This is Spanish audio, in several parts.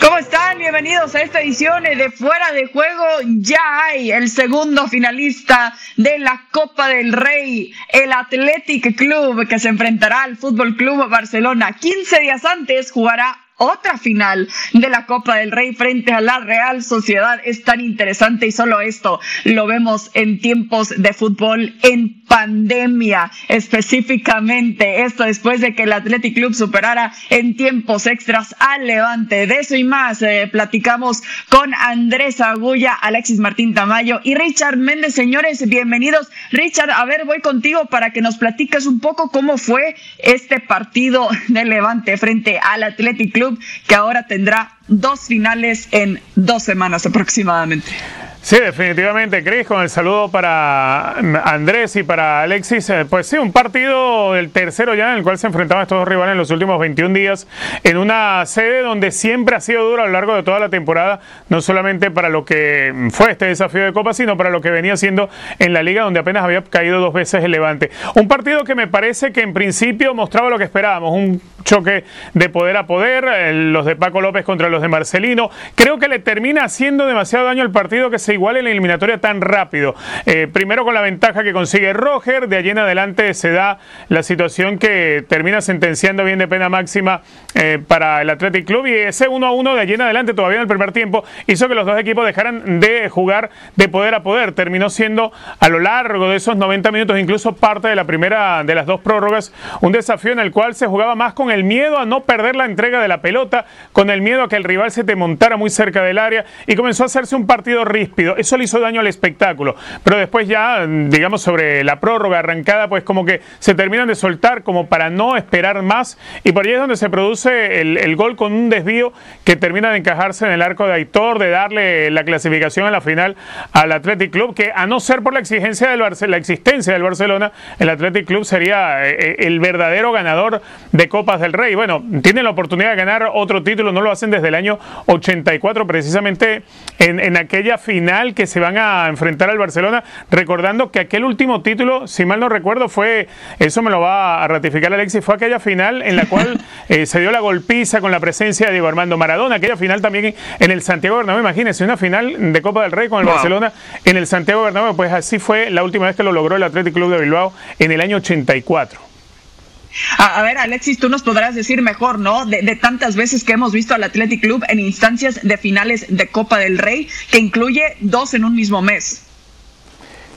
¿Cómo están? Bienvenidos a esta edición de Fuera de Juego. Ya hay el segundo finalista de la Copa del Rey, el Athletic Club, que se enfrentará al Fútbol Club Barcelona. 15 días antes jugará otra final de la Copa del Rey frente a la Real Sociedad es tan interesante y solo esto lo vemos en tiempos de fútbol en pandemia específicamente esto después de que el Athletic Club superara en tiempos extras al Levante. De eso y más eh, platicamos con Andrés Agulla Alexis Martín Tamayo y Richard Méndez. Señores bienvenidos. Richard a ver voy contigo para que nos platiques un poco cómo fue este partido del Levante frente al Athletic Club que ahora tendrá dos finales en dos semanas aproximadamente. Sí, definitivamente, Cris, con el saludo para Andrés y para Alexis. Eh, pues sí, un partido, el tercero ya, en el cual se enfrentaban estos dos rivales en los últimos 21 días, en una sede donde siempre ha sido duro a lo largo de toda la temporada, no solamente para lo que fue este desafío de Copa, sino para lo que venía siendo en la liga, donde apenas había caído dos veces el Levante. Un partido que me parece que en principio mostraba lo que esperábamos, un choque de poder a poder, eh, los de Paco López contra los de Marcelino. Creo que le termina haciendo demasiado daño al partido que se igual en la eliminatoria tan rápido. Eh, primero con la ventaja que consigue Roger, de allí en adelante se da la situación que termina sentenciando bien de pena máxima eh, para el Athletic Club y ese 1 a 1 de allí en adelante todavía en el primer tiempo hizo que los dos equipos dejaran de jugar de poder a poder. Terminó siendo a lo largo de esos 90 minutos, incluso parte de la primera de las dos prórrogas, un desafío en el cual se jugaba más con el miedo a no perder la entrega de la pelota, con el miedo a que el rival se te montara muy cerca del área y comenzó a hacerse un partido ríspido eso le hizo daño al espectáculo. Pero después ya, digamos, sobre la prórroga arrancada, pues como que se terminan de soltar como para no esperar más. Y por ahí es donde se produce el, gol con un desvío que termina de encajarse en el arco de Aitor, de darle la clasificación a la final al Athletic Club, que a no ser por la exigencia del la existencia del Barcelona, el Athletic Club sería eh, eh, el verdadero ganador de Copas del Rey. Bueno, tienen la oportunidad de ganar otro título, no lo hacen desde el año 84, precisamente en, en aquella final que se van a enfrentar al Barcelona, recordando que aquel último título, si mal no recuerdo, fue, eso me lo va a ratificar Alexis, fue aquella final en la cual eh, se dio la golpiza con la presencia de Diego Armando Maradona, aquella final también en el Santiago Bernabéu, imagínense, una final de Copa del Rey con el Barcelona en el Santiago Bernabéu, pues así fue la última vez que lo logró el Athletic Club de Bilbao en el año 84. A, ver, Alexis, tú nos podrás decir mejor, ¿no? De, tantas veces que hemos visto al Athletic Club en instancias de finales de Copa del Rey, que incluye dos en un mismo mes.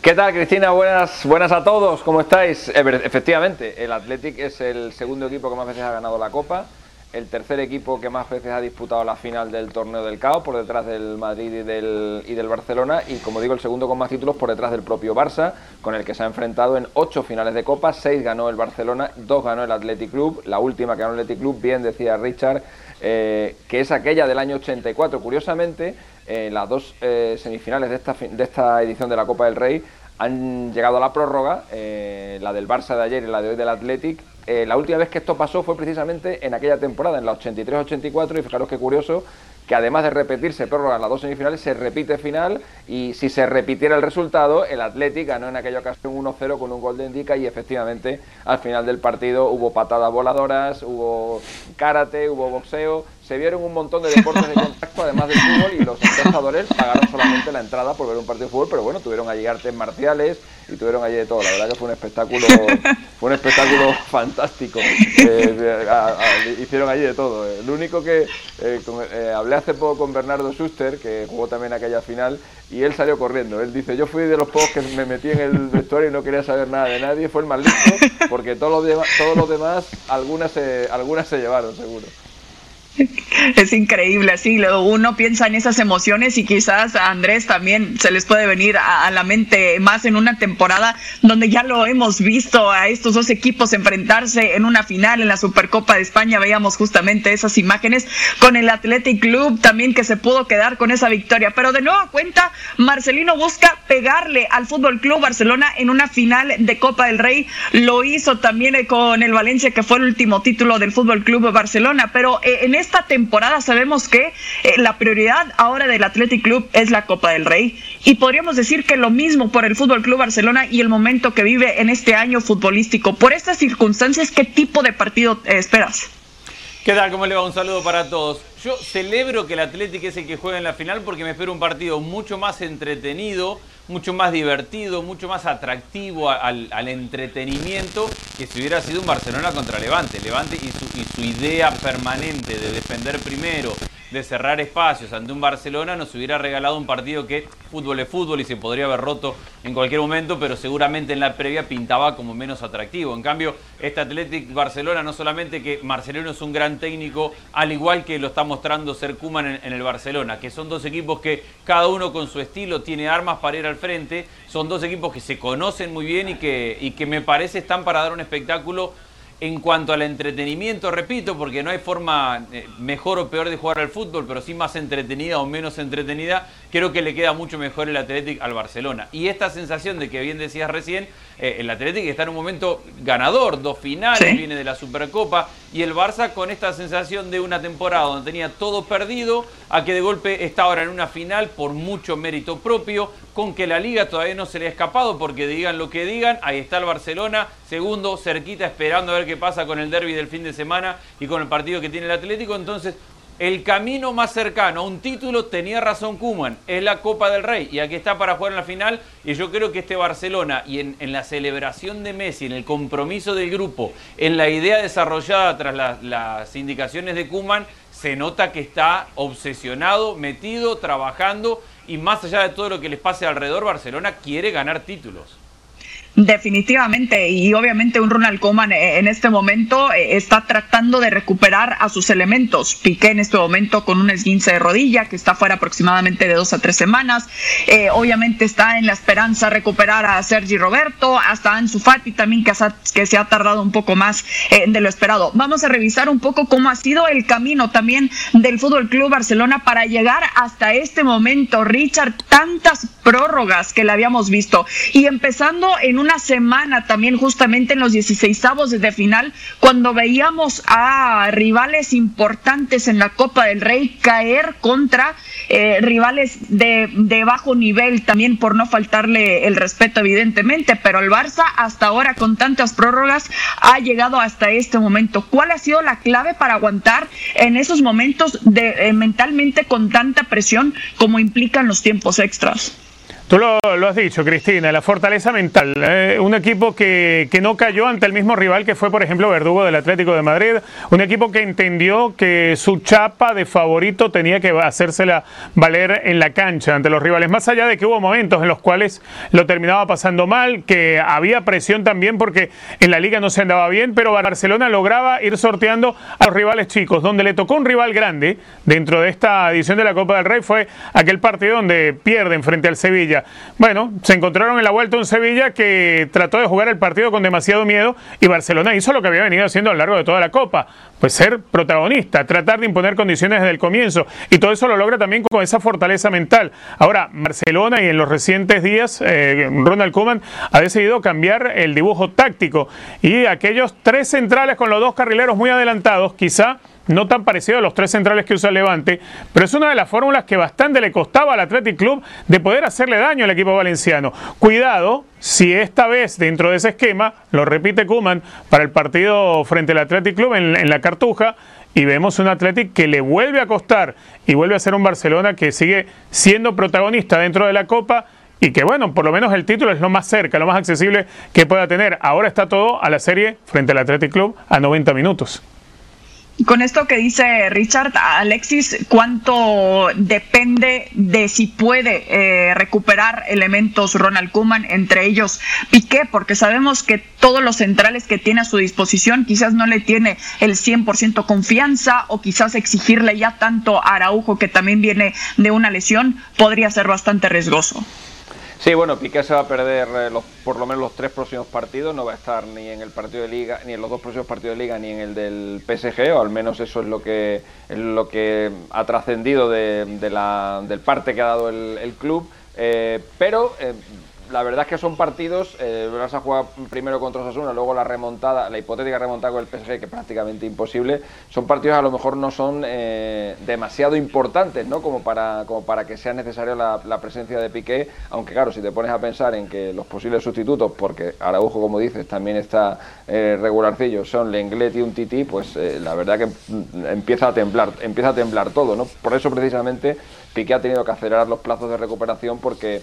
¿Qué tal, Cristina? Buenas, buenas a todos, ¿cómo estáis? Efectivamente, el Athletic es el segundo equipo que más veces ha ganado la Copa el tercer equipo que más veces ha disputado la final del torneo del CAO, por detrás del Madrid y del, y del Barcelona, y como digo, el segundo con más títulos por detrás del propio Barça, con el que se ha enfrentado en ocho finales de Copa, seis ganó el Barcelona, dos ganó el Athletic Club, la última que ganó el Athletic Club, bien decía Richard, eh, que es aquella del año 84. Curiosamente, las dos eh, semifinales de esta, de esta edición de la Copa del Rey han llegado a la prórroga, la del Barça de ayer y la de hoy del Athletic, eh, la última vez que esto pasó fue precisamente en aquella temporada, en la 83-84, y fijaros qué curioso que además de repetirse prórroga en las dos semifinales, se repite final y si se repitiera el resultado, el Athletic ganó en aquella ocasión 1-0 con un gol de Indica y efectivamente al final del partido hubo patadas voladoras, hubo karate, hubo boxeo, se vieron un montón de deportes de contacto además del fútbol y los espectadores pagaron solamente la entrada por ver un partido de fútbol, pero bueno, tuvieron allí artes marciales y tuvieron allí de todo. La verdad que fue un espectáculo, fue un espectáculo fantástico. Eh, hicieron allí de todo. Lo único que eh, eh, hablé hace poco con Bernardo Schuster, que jugó también aquella final, y él salió corriendo. Él dice, yo fui de los pocos que me metí en el vestuario y no quería saber nada de nadie, fue el más listo, porque todos los demás, todos los demás algunas, se, algunas se llevaron, seguro. Es increíble, así uno piensa en esas emociones y quizás a Andrés también se les puede venir a, la mente más en una temporada donde ya lo hemos visto a estos dos equipos enfrentarse en una final en la Supercopa de España, veíamos justamente esas imágenes con el Athletic Club también que se pudo quedar con esa victoria, pero de nueva cuenta Marcelino busca pegarle al Fútbol Club Barcelona en una final de Copa del Rey, lo hizo también con el Valencia que fue el último título del Fútbol Club Barcelona, pero eh, en esta temporada sabemos que eh, la prioridad ahora del Athletic Club es la Copa del Rey y podríamos decir que lo mismo por el Fútbol Club Barcelona y el momento que vive en este año futbolístico. Por estas circunstancias, ¿qué tipo de partido esperas? ¿Qué tal? ¿Cómo le va? Un saludo para todos. Yo celebro que el Atlético es el que juega en la final porque me espero un partido mucho más entretenido, mucho más divertido, mucho más atractivo al, entretenimiento que si hubiera sido un Barcelona contra Levante. Levante y su, y su idea permanente de defender primero, de cerrar espacios ante un Barcelona nos hubiera regalado un partido que fútbol es fútbol y se podría haber roto en cualquier momento, pero seguramente en la previa pintaba como menos atractivo. En cambio, este Athletic Barcelona no solamente que Marcelino es un gran técnico, al igual que lo está mostrando Ser Kuman en, el Barcelona, que son dos equipos que cada uno con su estilo tiene armas para ir al frente, son dos equipos que se conocen muy bien y que, y que me parece están para dar un espectáculo en cuanto al entretenimiento, repito, porque no hay forma eh, mejor o peor de jugar al fútbol, pero sí más entretenida o menos entretenida, creo que le queda mucho mejor el Atlético al Barcelona. Y esta sensación de que bien decías recién, eh, el Atlético está en un momento ganador, dos finales, viene de la Supercopa, y el Barça con esta sensación de una temporada donde tenía todo perdido, a que de golpe está ahora en una final por mucho mérito propio, con que la liga todavía no se le ha escapado, porque digan lo que digan, ahí está el Barcelona, segundo, cerquita, esperando a ver qué pasa con el derby del fin de semana y con el partido que tiene el Atlético, entonces el camino más cercano a un título, tenía razón Kuman, es la Copa del Rey y aquí está para jugar en la final y yo creo que este Barcelona y en, la celebración de Messi, en el compromiso del grupo, en la idea desarrollada tras las indicaciones de Kuman, se nota que está obsesionado, metido, trabajando y más allá de todo lo que les pase alrededor, Barcelona quiere ganar títulos. Definitivamente, y obviamente un Ronald Koeman eh, en este momento eh, está tratando de recuperar a sus elementos. Piqué en este momento con un esguince de rodilla que está fuera aproximadamente de dos a tres semanas. Eh, obviamente está en la esperanza recuperar a Sergi Roberto, hasta Ansu Fati también que, que se ha tardado un poco más de lo esperado. Vamos a revisar un poco cómo ha sido el camino también del Fútbol Club Barcelona para llegar hasta este momento. Richard, tantas prórrogas que le habíamos visto y empezando en una semana también justamente en los 16 de final, cuando veíamos a rivales importantes en la Copa del Rey caer contra eh, rivales de, de bajo nivel, también por no faltarle el respeto evidentemente, pero el Barça hasta ahora con tantas prórrogas ha llegado hasta este momento. ¿Cuál ha sido la clave para aguantar en esos momentos de, eh, mentalmente con tanta presión como implican los tiempos extras? Tú lo, has dicho, Cristina, la fortaleza mental. Eh, un equipo que, que, no cayó ante el mismo rival que fue, por ejemplo, Verdugo del Atlético de Madrid. Un equipo que entendió que su chapa de favorito tenía que hacérsela valer en la cancha ante los rivales. Más allá de que hubo momentos en los cuales lo terminaba pasando mal, que había presión también porque en la liga no se andaba bien, pero Barcelona lograba ir sorteando a los rivales chicos. Donde le tocó un rival grande dentro de esta edición de la Copa del Rey fue aquel partido donde pierden frente al Sevilla. Bueno, se encontraron en la vuelta un Sevilla que trató de jugar el partido con demasiado miedo y Barcelona hizo lo que había venido haciendo a lo largo de toda la Copa, pues ser protagonista, tratar de imponer condiciones desde el comienzo y todo eso lo logra también con esa fortaleza mental. Ahora, Barcelona y en los recientes días eh, Ronald Koeman ha decidido cambiar el dibujo táctico y aquellos tres centrales con los dos carrileros muy adelantados, quizá no tan parecido a los tres centrales que usa el Levante, pero es una de las fórmulas que bastante le costaba al Athletic Club de poder hacerle daño al equipo valenciano. Cuidado si esta vez dentro de ese esquema, lo repite Kuman para el partido frente al Athletic Club en, la Cartuja, y vemos un Athletic que le vuelve a costar y vuelve a ser un Barcelona que sigue siendo protagonista dentro de la Copa y que bueno, por lo menos el título es lo más cerca, lo más accesible que pueda tener. Ahora está todo a la serie frente al Athletic Club a 90 minutos con esto que dice Richard, Alexis, ¿cuánto depende de si puede eh, recuperar elementos Ronald Kuman, entre ellos Piqué? Porque sabemos que todos los centrales que tiene a su disposición quizás no le tiene el 100% confianza o quizás exigirle ya tanto a Araujo, que también viene de una lesión, podría ser bastante riesgoso. Sí, bueno, Piqué se va a perder eh, los, por lo menos los tres próximos partidos, no va a estar ni en el partido de liga, ni en los dos próximos partidos de liga, ni en el del PSG, o al menos eso es lo que, lo que ha trascendido del parte que ha dado el, club. Eh, pero eh, la verdad es que son partidos, eh, vas a jugar primero contra Osasuna, luego la remontada, la hipotética remontada con el PSG, que es prácticamente imposible, son partidos a lo mejor no son eh, demasiado importantes, ¿no? Como para, como para que sea necesaria la, presencia de Piqué, aunque claro, si te pones a pensar en que los posibles sustitutos, porque Araujo, como dices, también está eh, regularcillo, son Lenglet y un Titi, pues eh, la verdad que empieza a temblar, empieza a temblar todo, ¿no? Por eso precisamente Piqué ha tenido que acelerar los plazos de recuperación porque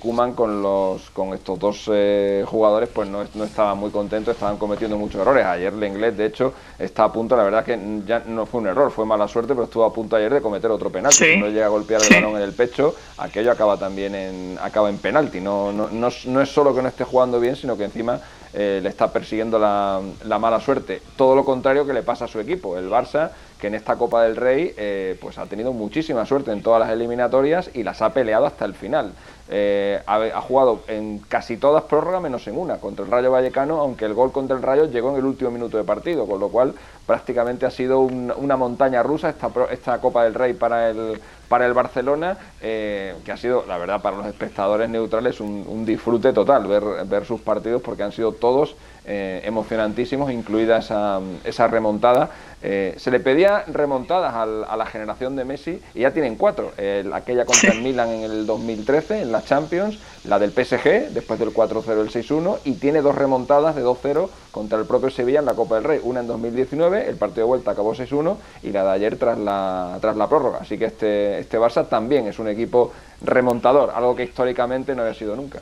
Kuman con los con estos dos eh, jugadores pues no, no estaba muy contento, estaban cometiendo muchos errores. Ayer Lenglet, de hecho, está a punto, la verdad que ya no fue un error, fue mala suerte, pero estuvo a punto ayer de cometer otro penalti. Si no llega a golpear el balón en el pecho, aquello acaba también en, acaba en penalti. No, no, no, no es solo que no esté jugando bien, sino que encima eh, le está persiguiendo la, la, mala suerte. Todo lo contrario que le pasa a su equipo, el Barça, que en esta Copa del Rey eh, pues ha tenido muchísima suerte en todas las eliminatorias y las ha peleado hasta el final. Eh, ha, jugado en casi todas prórrogas menos en una, contra el Rayo Vallecano, aunque el gol contra el Rayo llegó en el último minuto de partido, con lo cual prácticamente ha sido una montaña rusa esta, esta Copa del Rey para el, para el Barcelona, eh, que ha sido, la verdad, para los espectadores neutrales un, disfrute total ver, ver sus partidos porque han sido todos eh, emocionantísimos, incluida esa, esa remontada. Eh, se le pedía remontadas a la generación de Messi y ya tienen cuatro. aquella contra el Milan en el 2013 en la Champions, la del PSG después del 4-0 el 6-1 y tiene dos remontadas de 2-0 contra el propio Sevilla en la Copa del Rey. Una en 2019, el partido de vuelta acabó 6-1 y la de ayer tras la, tras la prórroga. Así que este, este Barça también es un equipo remontador, algo que históricamente no había sido nunca.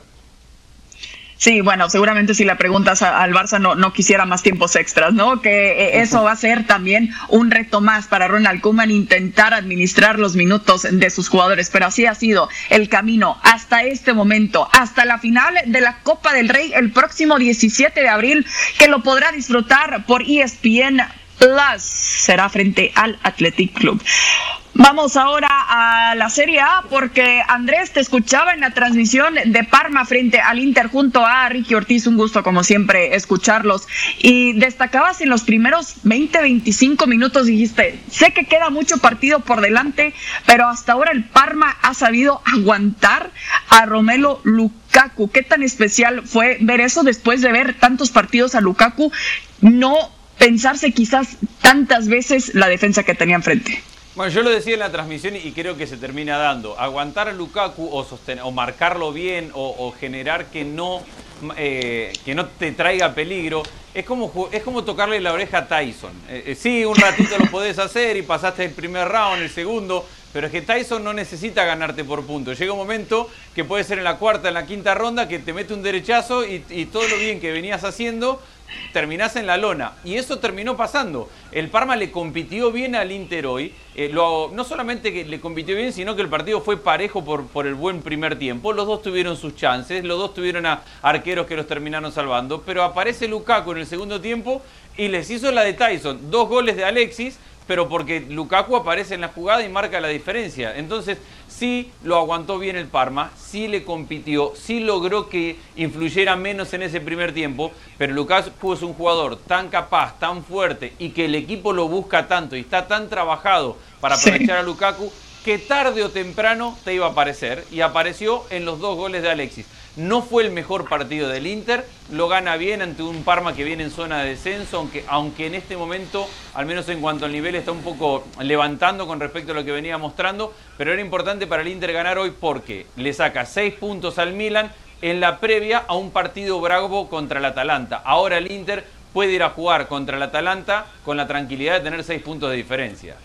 Sí, bueno, seguramente si le preguntas al Barça no, no quisiera más tiempos extras, ¿no? Que eh, eso va a ser también un reto más para Ronald Koeman intentar administrar los minutos de sus jugadores, pero así ha sido el camino hasta este momento, hasta la final de la Copa del Rey el próximo 17 de abril, que lo podrá disfrutar por ESPN Plus. Será frente al Athletic Club. Vamos ahora a la Serie A porque Andrés te escuchaba en la transmisión de Parma frente al Inter junto a Ricky Ortiz. Un gusto como siempre escucharlos. Y destacabas en los primeros 20, 25 minutos, dijiste, sé que queda mucho partido por delante, pero hasta ahora el Parma ha sabido aguantar a Romelo Lukaku. ¿Qué tan especial fue ver eso después de ver tantos partidos a Lukaku? No pensarse quizás tantas veces la defensa que tenía enfrente. Bueno, yo lo decía en la transmisión y creo que se termina dando. Aguantar a Lukaku o, marcarlo bien o, generar que no, eh, que no te traiga peligro es como, es como tocarle la oreja a Tyson. Eh, eh, sí, un ratito lo podés hacer y pasaste el primer round, el segundo, pero es que Tyson no necesita ganarte por puntos. Llega un momento que puede ser en la cuarta, en la quinta ronda, que te mete un derechazo y todo lo bien que venías haciendo terminás en la lona. Y eso terminó pasando. El Parma le compitió bien al Inter hoy. Eh, no solamente que le compitió bien, sino que el partido fue parejo por, por el buen primer tiempo. Los dos tuvieron sus chances, los dos tuvieron a arqueros que los terminaron salvando. Pero aparece Lukaku en el segundo tiempo y les hizo la de Tyson. Dos goles de Alexis, pero porque Lukaku aparece en la jugada y marca la diferencia. Entonces, sí lo aguantó bien el Parma, sí le compitió, sí logró que influyera menos en ese primer tiempo, pero Lukaku es un jugador tan capaz, tan fuerte y que el equipo lo busca tanto y está tan trabajado para aprovechar a Lukaku que tarde o temprano te iba a aparecer y apareció en los dos goles de Alexis. No fue el mejor partido del Inter, lo gana bien ante un Parma que viene en zona de descenso, aunque, aunque en este momento, al menos en cuanto al nivel, está un poco levantando con respecto a lo que venía mostrando, pero era importante para el Inter ganar hoy porque le saca seis puntos al Milan en la previa a un partido bravo contra el Atalanta. Ahora el Inter puede ir a jugar contra el Atalanta con la tranquilidad de tener seis puntos de diferencia.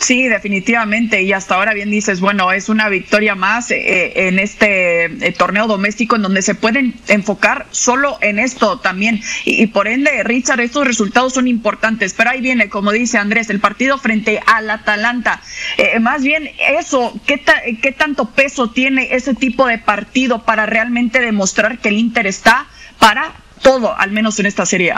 Sí, definitivamente. Y hasta ahora bien dices, bueno, es una victoria más eh, en este eh, torneo doméstico en donde se pueden enfocar solo en esto también. Y, por ende, Richard, estos resultados son importantes. Pero ahí viene, como dice Andrés, el partido frente al Atalanta. Eh, más bien eso, ¿qué, ¿qué tanto peso tiene ese tipo de partido para realmente demostrar que el Inter está para todo, al menos en esta Serie?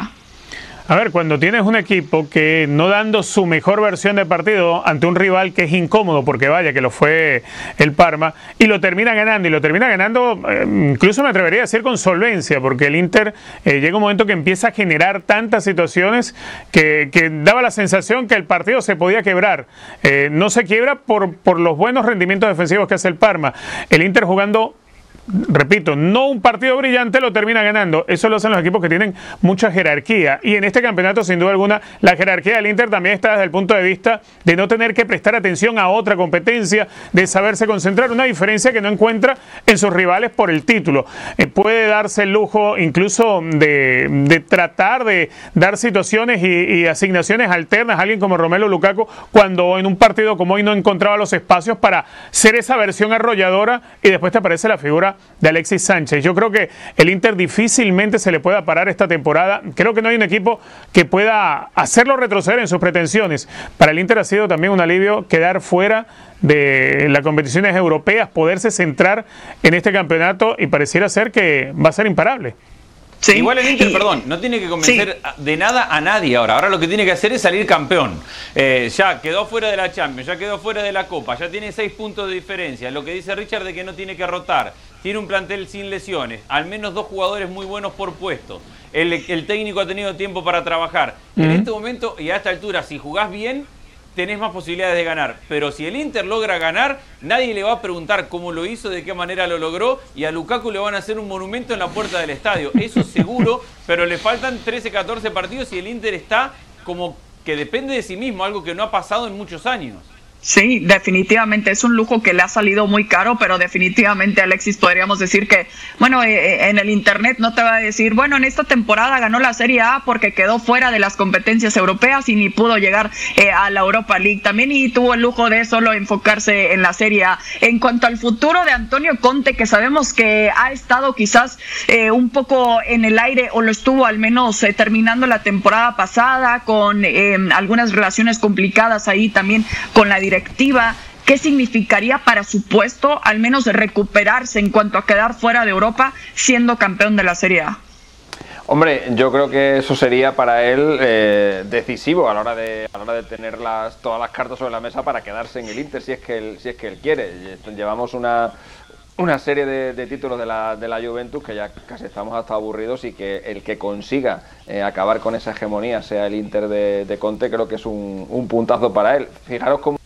A ver, cuando tienes un equipo que no dando su mejor versión de partido ante un rival que es incómodo, porque vaya que lo fue el Parma, y lo termina ganando, y lo termina ganando, eh, incluso me atrevería a decir con solvencia, porque el Inter eh, llega un momento que empieza a generar tantas situaciones que, daba la sensación que el partido se podía quebrar. Eh, no se quiebra por, por los buenos rendimientos defensivos que hace el Parma. El Inter jugando repito, no un partido brillante lo termina ganando. Eso lo hacen los equipos que tienen mucha jerarquía. Y en este campeonato, sin duda alguna, la jerarquía del Inter también está desde el punto de vista de no tener que prestar atención a otra competencia, de saberse concentrar. Una diferencia que no encuentra en sus rivales por el título. Eh, puede darse el lujo incluso de, tratar de dar situaciones y, asignaciones alternas a alguien como Romelo Lukaku cuando en un partido como hoy no encontraba los espacios para ser esa versión arrolladora y después te aparece la figura de Alexis Sánchez. Yo creo que el Inter difícilmente se le pueda parar esta temporada. Creo que no hay un equipo que pueda hacerlo retroceder en sus pretensiones. Para el Inter ha sido también un alivio quedar fuera de las competiciones europeas, poderse centrar en este campeonato y pareciera ser que va a ser imparable. Igual el Inter, perdón, no tiene que convencer de nada a nadie ahora. Ahora lo que tiene que hacer es salir campeón. Eh, ya quedó fuera de la Champions, ya quedó fuera de la Copa, ya tiene seis puntos de diferencia. Lo que dice Richard de que no tiene que rotar. Tiene un plantel sin lesiones, al menos dos jugadores muy buenos por puesto. El, técnico ha tenido tiempo para trabajar. En este momento y a esta altura, si jugás bien, tenés más posibilidades de ganar. Pero si el Inter logra ganar, nadie le va a preguntar cómo lo hizo, de qué manera lo logró, y a Lukaku le van a hacer un monumento en la puerta del estadio. Eso seguro, pero le faltan 13, 14 partidos y el Inter está como que depende de sí mismo, algo que no ha pasado en muchos años. Sí, definitivamente es un lujo que le ha salido muy caro, pero definitivamente Alexis podríamos decir que, bueno, eh, eh, en el Internet no te va a decir, bueno, en esta temporada ganó la Serie A porque quedó fuera de las competencias europeas y ni pudo llegar eh, a la Europa League también y tuvo el lujo de solo enfocarse en la Serie A. En cuanto al futuro de Antonio Conte, que sabemos que ha estado quizás un poco en el aire o lo estuvo al menos terminando la temporada pasada con algunas relaciones complicadas ahí también con la dirección directiva, ¿qué significaría para su puesto al menos recuperarse en cuanto a quedar fuera de Europa siendo campeón de la Serie A? Hombre, yo creo que eso sería para él eh, decisivo a la hora de a la hora de tener las, todas las cartas sobre la mesa para quedarse en el Inter si es que si es que él quiere. Llevamos una, una serie de, títulos de la, de la Juventus que ya casi estamos hasta aburridos y que el que consiga eh, acabar con esa hegemonía sea el Inter de, Conte creo que es un, un puntazo para él. Fijaros cómo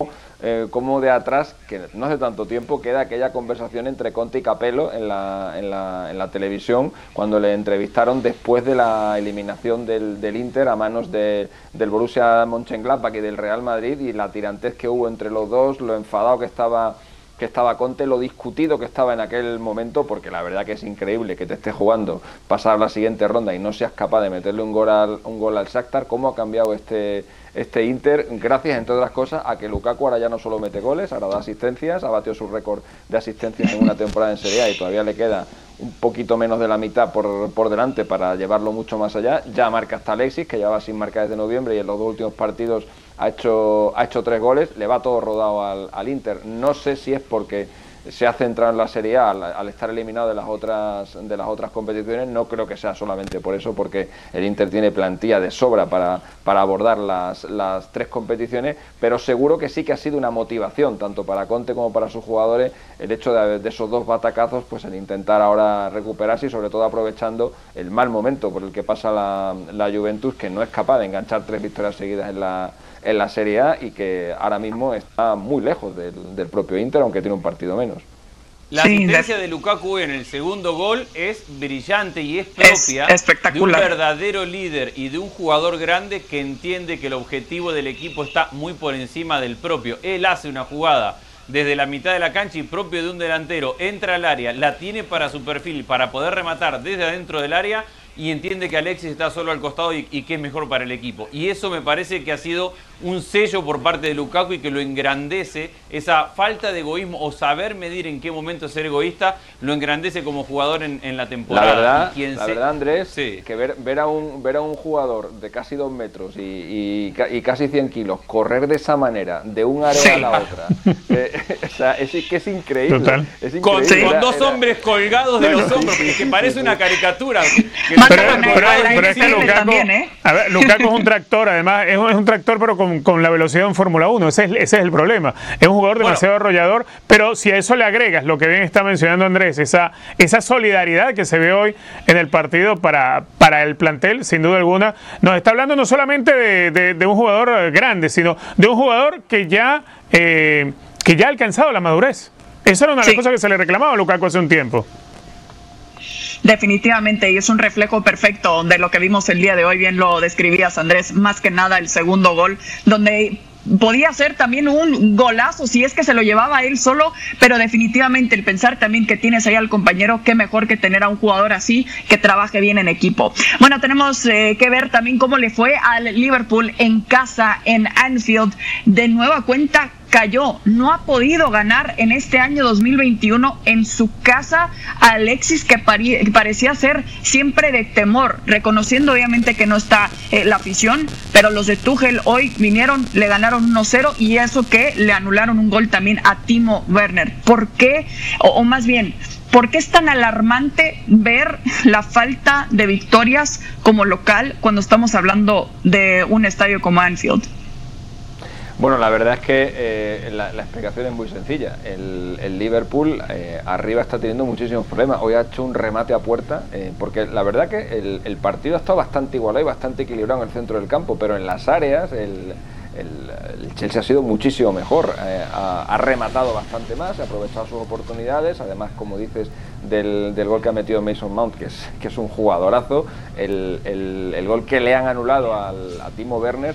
eh, como de atrás, que no hace tanto tiempo, queda aquella conversación entre Conte y Capello en la, televisión cuando le entrevistaron después de la eliminación del, del Inter a manos de, del Borussia Mönchengladbach y del Real Madrid y la tirantez que hubo entre los dos, lo enfadado que estaba que estaba Conte, lo discutido que estaba en aquel momento, porque la verdad que es increíble que te estés jugando, pasar la siguiente ronda y no seas capaz de meterle un gol al, un gol al Shakhtar, cómo ha cambiado este, este Inter, gracias, entre otras cosas, a que Lukaku ahora ya no solo mete goles, ahora da asistencias, ha batido su récord de asistencias en una temporada en Serie A y todavía le queda un poquito menos de la mitad por, por delante para llevarlo mucho más allá. Ya marca hasta Alexis, que lleva sin marcar desde noviembre y en los dos últimos partidos ha hecho, ha hecho tres goles, le va todo rodado al, al Inter. No sé si es porque se ha centrado en la Serie A al, estar eliminado de las otras de las otras competiciones no creo que sea solamente por eso porque el Inter tiene plantilla de sobra para, para abordar las, las tres competiciones pero seguro que sí que ha sido una motivación tanto para Conte como para sus jugadores el hecho de, esos dos batacazos pues el intentar ahora recuperarse y sobre todo aprovechando el mal momento por el que pasa la, la Juventus que no es capaz de enganchar tres victorias seguidas en la en la Serie A y que ahora mismo está muy lejos del, propio Inter, aunque tiene un partido menos. La asistencia de Lukaku en el segundo gol es brillante y es propia de un verdadero líder y de un jugador grande que entiende que el objetivo del equipo está muy por encima del propio. Él hace una jugada desde la mitad de la cancha y propio de un delantero, entra al área, la tiene para su perfil para poder rematar desde adentro del área y entiende que Alexis está solo al costado y, que es mejor para el equipo. Y eso me parece que ha sido un sello por parte de Lukaku y que lo engrandece, esa falta de egoísmo o saber medir en qué momento ser egoísta, lo engrandece como jugador en, la temporada. La verdad, Andrés, que ver, ver, a un, ver a un jugador de casi dos metros y, y, casi 100 kilos correr de esa manera, de un área a la otra, eh, o sea, es que es increíble. Con, dos hombres colgados de los hombros, que parece una caricatura. Pero, es que Lukaku, ¿eh? a ver, Lukaku es un tractor, además es un, tractor pero con, la velocidad en Fórmula 1, ese es, ese es el problema. Es un jugador demasiado arrollador, pero si a eso le agregas lo que bien está mencionando Andrés, esa, esa solidaridad que se ve hoy en el partido para, para el plantel, sin duda alguna, nos está hablando no solamente de, un jugador grande, sino de un jugador que ya, eh, que ya ha alcanzado la madurez. Esa era una de las cosas que se le reclamaba a Lukaku hace un tiempo. Definitivamente, y es un reflejo perfecto de lo que vimos el día de hoy, bien lo describías Andrés, más que nada el segundo gol, donde podía ser también un golazo si es que se lo llevaba él solo, pero definitivamente el pensar también que tienes ahí al compañero, qué mejor que tener a un jugador así que trabaje bien en equipo. Bueno, tenemos eh, que ver también cómo le fue al Liverpool en casa en Anfield. De nueva cuenta, cayó, no ha podido ganar en este año 2021 en su casa Alexis que parecía ser siempre de temor, reconociendo obviamente que no está eh, la afición, pero los de Tuchel hoy vinieron, le ganaron 1-0 y eso que le anularon un gol también a Timo Werner. ¿Por qué? o más bien, ¿Por qué es tan alarmante ver la falta de victorias como local cuando estamos hablando de un estadio como Anfield? Bueno, la verdad es que eh, la, explicación es muy sencilla. El, Liverpool eh, arriba está teniendo muchísimos problemas. Hoy ha hecho un remate a puerta, eh, porque la verdad que el, partido ha estado bastante igualado y bastante equilibrado en el centro del campo, pero en las áreas el, Chelsea ha sido muchísimo mejor. Ha, rematado bastante más, ha aprovechado sus oportunidades. Además, como dices, del, gol que ha metido Mason Mount, que es, que es un jugadorazo, el, gol que le han anulado al, a Timo Werner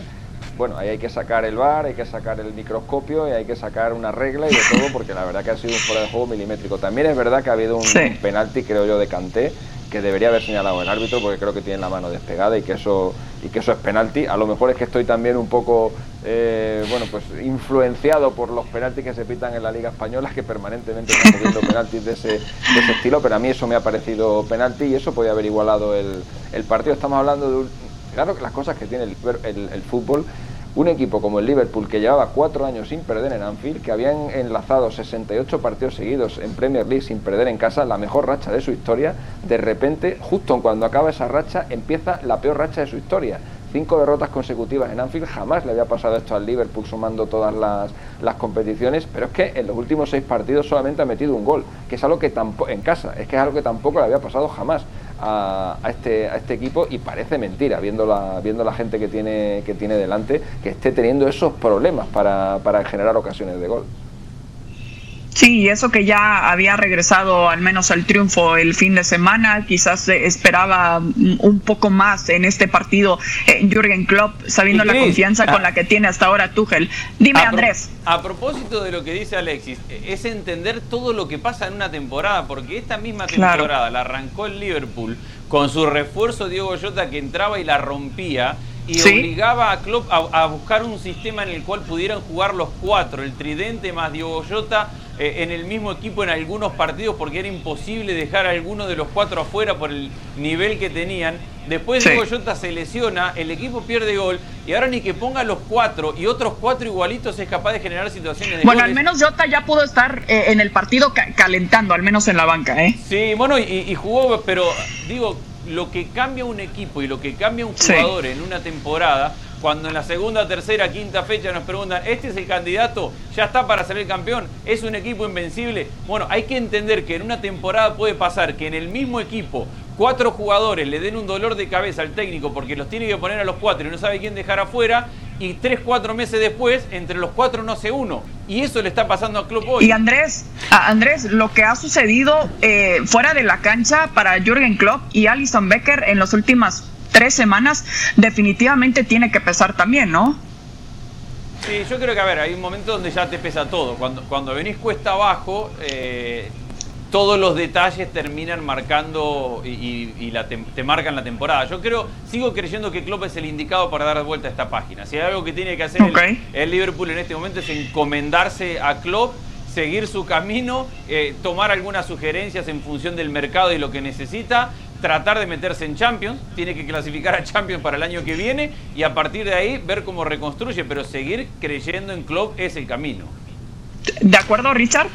bueno, ahí hay que sacar el bar, hay que sacar el microscopio y hay que sacar una regla y de todo, porque la verdad que ha sido un fuera de juego milimétrico. También es verdad que ha habido un, penalti, creo yo, de Canté, que debería haber señalado el árbitro, porque creo que tiene la mano despegada y que eso y que eso es penalti. A lo mejor es que estoy también un poco, eh, bueno, pues influenciado por los penaltis que se pitan en la Liga Española, que permanentemente están viendo penaltis de ese, de ese estilo, pero a mí eso me ha parecido penalti y eso podía haber igualado el, el partido. Estamos hablando de un, claro que las cosas que tiene el, fútbol un equipo como el Liverpool, que llevaba cuatro años sin perder en Anfield, que habían enlazado 68 partidos seguidos en Premier League sin perder en casa, la mejor racha de su historia, de repente, justo cuando acaba esa racha, empieza la peor racha de su historia. Cinco derrotas consecutivas en Anfield, jamás le había pasado esto al Liverpool sumando todas las, las competiciones, pero es que en los últimos seis partidos solamente ha metido un gol, que es algo que tampoco, en casa, es que es algo que tampoco le había pasado jamás a, este, a este equipo y parece mentira, viendo la, viendo la gente que tiene, que tiene delante, que esté teniendo esos problemas para, para generar ocasiones de gol. Sí, eso que ya había regresado al menos al triunfo el fin de semana, quizás esperaba un poco más en este partido eh, Jürgen Klopp, sabiendo la confianza con la que tiene hasta ahora Tuchel. Dime, Andrés. A propósito de lo que dice Alexis, es entender todo lo que pasa en una temporada, porque esta misma temporada la arrancó el Liverpool con su refuerzo Diego Jota que entraba y la rompía y obligaba a Klopp a, a, buscar un sistema en el cual pudieran jugar los cuatro, el tridente más Diego Jota eh, en el mismo equipo en algunos partidos porque era imposible dejar a alguno de los cuatro afuera por el nivel que tenían. Después Diego Jota se lesiona, el equipo pierde gol y ahora ni que ponga los cuatro y otros cuatro igualitos es capaz de generar situaciones de Bueno, al menos Jota ya pudo estar eh, en el partido calentando, al menos en la banca, ¿eh? Sí, bueno, y jugó, pero digo, lo que cambia un equipo y lo que cambia un jugador en una temporada, cuando en la segunda, tercera, quinta fecha nos preguntan, ¿este es el candidato? ¿Ya está para ser el campeón? ¿Es un equipo invencible? Bueno, hay que entender que en una temporada puede pasar que en el mismo equipo cuatro jugadores le den un dolor de cabeza al técnico porque los tiene que poner a los cuatro y no sabe quién dejar afuera y tres, cuatro meses después, entre los cuatro no sé uno. Y eso le está pasando a Klopp hoy. Y Andrés, Andrés, lo que ha sucedido eh, fuera de la cancha para Jürgen Klopp y Alison Becker en las últimas tres semanas, definitivamente tiene que pesar también, ¿no? Sí, yo creo que, a ver, hay un momento donde ya te pesa todo. Cuando, cuando venís cuesta abajo, eh, todos los detalles terminan marcando y, la te, marcan la temporada. Yo creo, sigo creyendo que Klopp es el indicado para dar vuelta a esta página. Si hay algo que tiene que hacer el, Liverpool en este momento es encomendarse a Klopp, seguir su camino, eh, tomar algunas sugerencias en función del mercado y lo que necesita, tratar de meterse en Champions, tiene que clasificar a Champions para el año que viene y a partir de ahí ver cómo reconstruye, pero seguir creyendo en Klopp es el camino. ¿De acuerdo, Richard?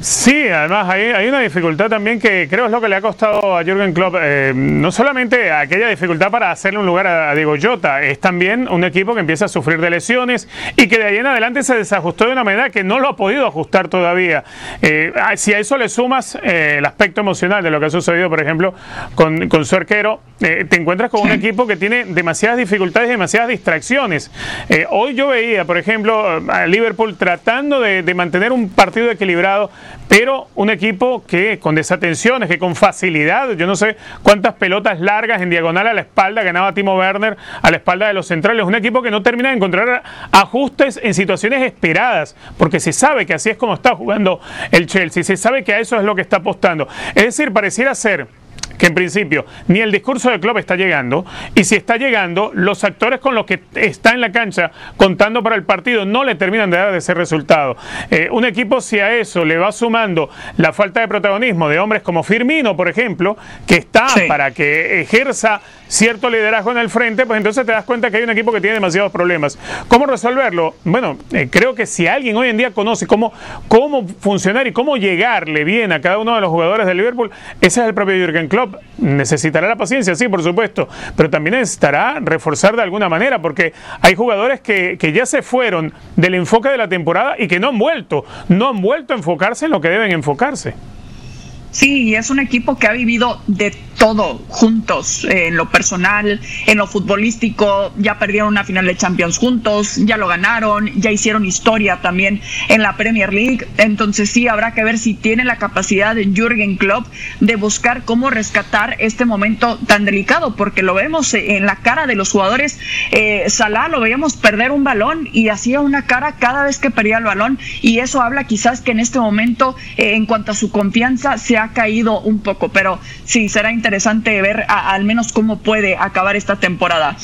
Sí, además hay, una dificultad también que creo es lo que le ha costado a Jürgen Klopp, eh, no solamente aquella dificultad para hacerle un lugar a, Diego Jota, es también un equipo que empieza a sufrir de lesiones y que de ahí en adelante se desajustó de una manera que no lo ha podido ajustar todavía. Eh, si a eso le sumas eh, el aspecto emocional de lo que ha sucedido, por ejemplo, con, con su arquero, te encuentras con un equipo que tiene demasiadas dificultades y demasiadas distracciones. hoy yo veía, por ejemplo, a Liverpool tratando de mantener un partido equilibrado, pero un equipo que con desatenciones, que con facilidad, yo no sé cuántas pelotas largas en diagonal a la espalda ganaba Timo Werner a la espalda de los centrales, un equipo que no termina de encontrar ajustes en situaciones esperadas, porque se sabe que así es como está jugando el Chelsea, se sabe que a eso es lo que está apostando. Es decir, pareciera ser que en principio ni el discurso de club está llegando y si está llegando, los actores con los que está en la cancha contando para el partido no le terminan de dar ese resultado. Eh, un equipo si a eso le va sumando la falta de protagonismo de hombres como Firmino, por ejemplo, que está para que ejerza cierto liderazgo en el frente, pues entonces te das cuenta que hay un equipo que tiene demasiados problemas. ¿Cómo resolverlo? Bueno, eh, creo que si alguien hoy en día conoce cómo, cómo funcionar y cómo llegarle bien a cada uno de los jugadores de Liverpool, ese es el propio Jürgen Klopp. Necesitará la paciencia, sí, por supuesto, pero también necesitará reforzar de alguna manera, porque hay jugadores que, que ya se fueron del enfoque de la temporada y que no han vuelto, no han vuelto a enfocarse en lo que deben enfocarse. Sí, es un equipo que ha vivido de todo juntos, en lo personal, en lo futbolístico, ya perdieron una final de Champions juntos, ya lo ganaron, ya hicieron historia también en la Premier League, entonces sí, habrá que ver si tiene la capacidad de Jürgen Klopp de buscar cómo rescatar este momento tan delicado, porque lo vemos en la cara de los jugadores, eh, Salah lo veíamos perder un balón y hacía una cara cada vez que perdía el balón y eso habla quizás que en este momento, eh, en cuanto a su confianza, se ha caído un poco, pero sí, será interesante ver al menos cómo puede acabar esta temporada.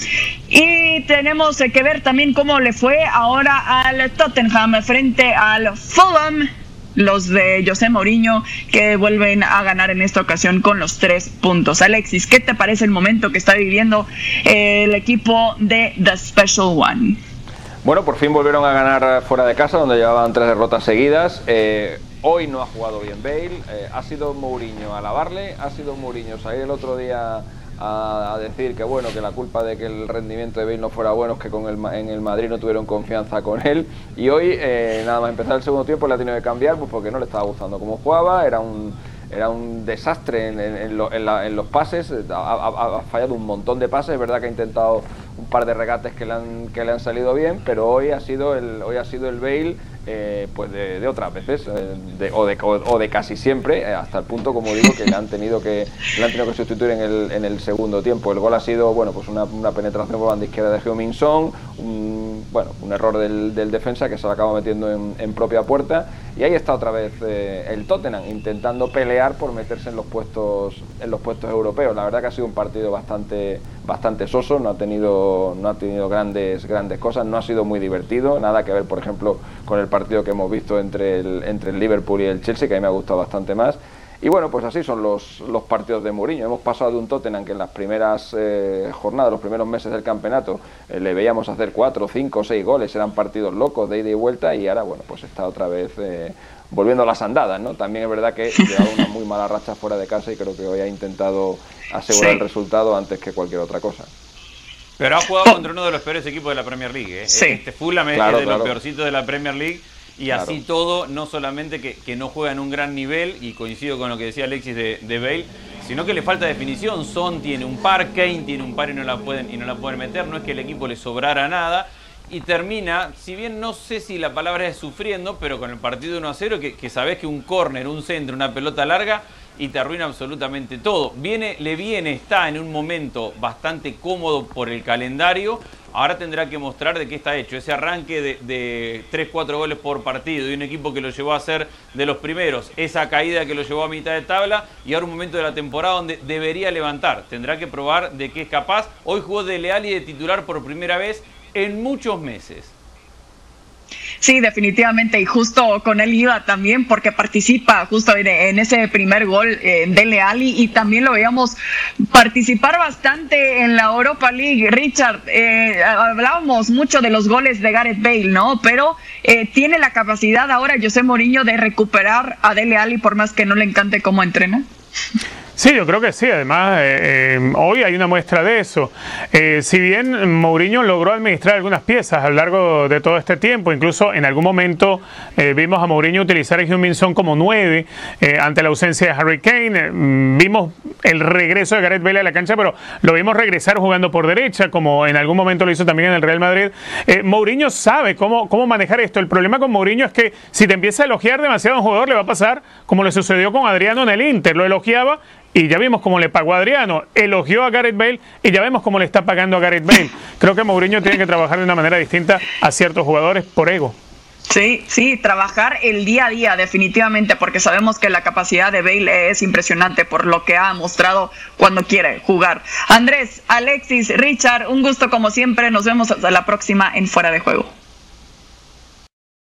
Y tenemos que ver también cómo le fue ahora al Tottenham frente al Fulham los de José Mourinho que vuelven a ganar en esta ocasión con los tres puntos. Alexis, ¿qué te parece el momento que está viviendo el equipo de The Special One? Bueno, por fin volvieron a ganar fuera de casa, donde llevaban tres derrotas seguidas. Eh, Hoy no ha jugado bien Bale, eh, ha sido Mourinho a lavarle, ha sido Mourinho salir el otro día a, decir que bueno, que la culpa de que el rendimiento de Bale no fuera bueno es que con el, en el Madrid no tuvieron confianza con él. Y hoy eh, nada más empezar el segundo tiempo le ha tenido que cambiar pues porque no le estaba gustando cómo jugaba, era un era un desastre en, los pases, ha, fallado un montón de pases, es verdad que ha intentado un par de regates que le han, que le han salido bien, pero hoy ha sido el, hoy ha sido el Bale eh, pues de, otras veces eh, o, de, o, de, casi siempre eh, hasta el punto como digo que le han tenido que le han tenido que sustituir en el, en el segundo tiempo. El gol ha sido bueno pues una, penetración por banda izquierda de Heung-Min Son un, bueno un error del, defensa que se lo acaba metiendo en, propia puerta. Y ahí está otra vez el Tottenham intentando pelear por meterse en los puestos en los puestos europeos. La verdad que ha sido un partido bastante bastante soso no ha tenido no ha tenido grandes grandes cosas no ha sido muy divertido. Nada que ver por ejemplo con el partido que hemos visto entre el, entre el Liverpool y el Chelsea, que a mí me ha gustado bastante más. Y bueno, pues así son los, los partidos de Mourinho. Hemos pasado de un Tottenham que en las primeras eh, jornadas, los primeros meses del campeonato, eh, le veíamos hacer cuatro, cinco, seis goles, eran partidos locos de ida y vuelta, y ahora, bueno, pues está otra vez eh, volviendo a las andadas, ¿no? También es verdad que lleva una muy mala racha fuera de casa y creo que hoy ha intentado asegurar el resultado antes que cualquier otra cosa. Pero ha jugado contra uno de los peores equipos de la Premier League. ¿eh? Sí. Este Fulham es de los peorcitos de la Premier League. Y así todo, no solamente que, no juega en un gran nivel, y coincido con lo que decía Alexis de, de, Bale, sino que le falta definición. Son tiene un par, Kane tiene un par y no la pueden, y no la pueden meter. No es que el equipo le sobrara nada. Y termina, si bien no sé si la palabra es sufriendo, pero con el partido 1 a 0, que, que sabés que un córner, un centro, una pelota larga, y te arruina absolutamente todo. Viene, le viene, está en un momento bastante cómodo por el calendario. Ahora tendrá que mostrar de qué está hecho. Ese arranque de, de 3-4 goles por partido y un equipo que lo llevó a ser de los primeros. Esa caída que lo llevó a mitad de tabla y ahora un momento de la temporada donde debería levantar. Tendrá que probar de qué es capaz. Hoy jugó de leal y de titular por primera vez en muchos meses. Sí, definitivamente, y justo con él iba también porque participa justo en, ese primer gol eh, de Leali y también lo veíamos participar bastante en la Europa League. Richard, eh, hablábamos mucho de los goles de Gareth Bale, ¿no? Pero eh, tiene la capacidad ahora José Mourinho de recuperar a Dele Alli por más que no le encante cómo entrena. Sí, yo creo que sí. Además, eh, eh, hoy hay una muestra de eso. Eh, si bien Mourinho logró administrar algunas piezas a lo largo de todo este tiempo, incluso en algún momento vimos a Mourinho utilizar a Heung-Min Son como nueve ante la ausencia de Harry Kane. vimos el regreso de Gareth Bale a la cancha, pero lo vimos regresar jugando por derecha, como en algún momento lo hizo también en el Real Madrid. Mourinho sabe cómo, cómo manejar esto. El problema con Mourinho es que si te empieza a elogiar demasiado a un jugador, le va a pasar como le sucedió con Adriano en el Inter. Lo elogiaba y ya vimos cómo le pagó a Adriano, elogió a Gareth Bale y ya vemos cómo le está pagando a Gareth Bale. Creo que Mourinho tiene que trabajar de una manera distinta a ciertos jugadores por ego. Sí, sí, trabajar el día a día definitivamente, porque sabemos que la capacidad de Bale es impresionante por lo que ha mostrado cuando quiere jugar. Andrés, Alexis, Richard, un gusto como siempre, nos vemos hasta la próxima en Fuera de Juego.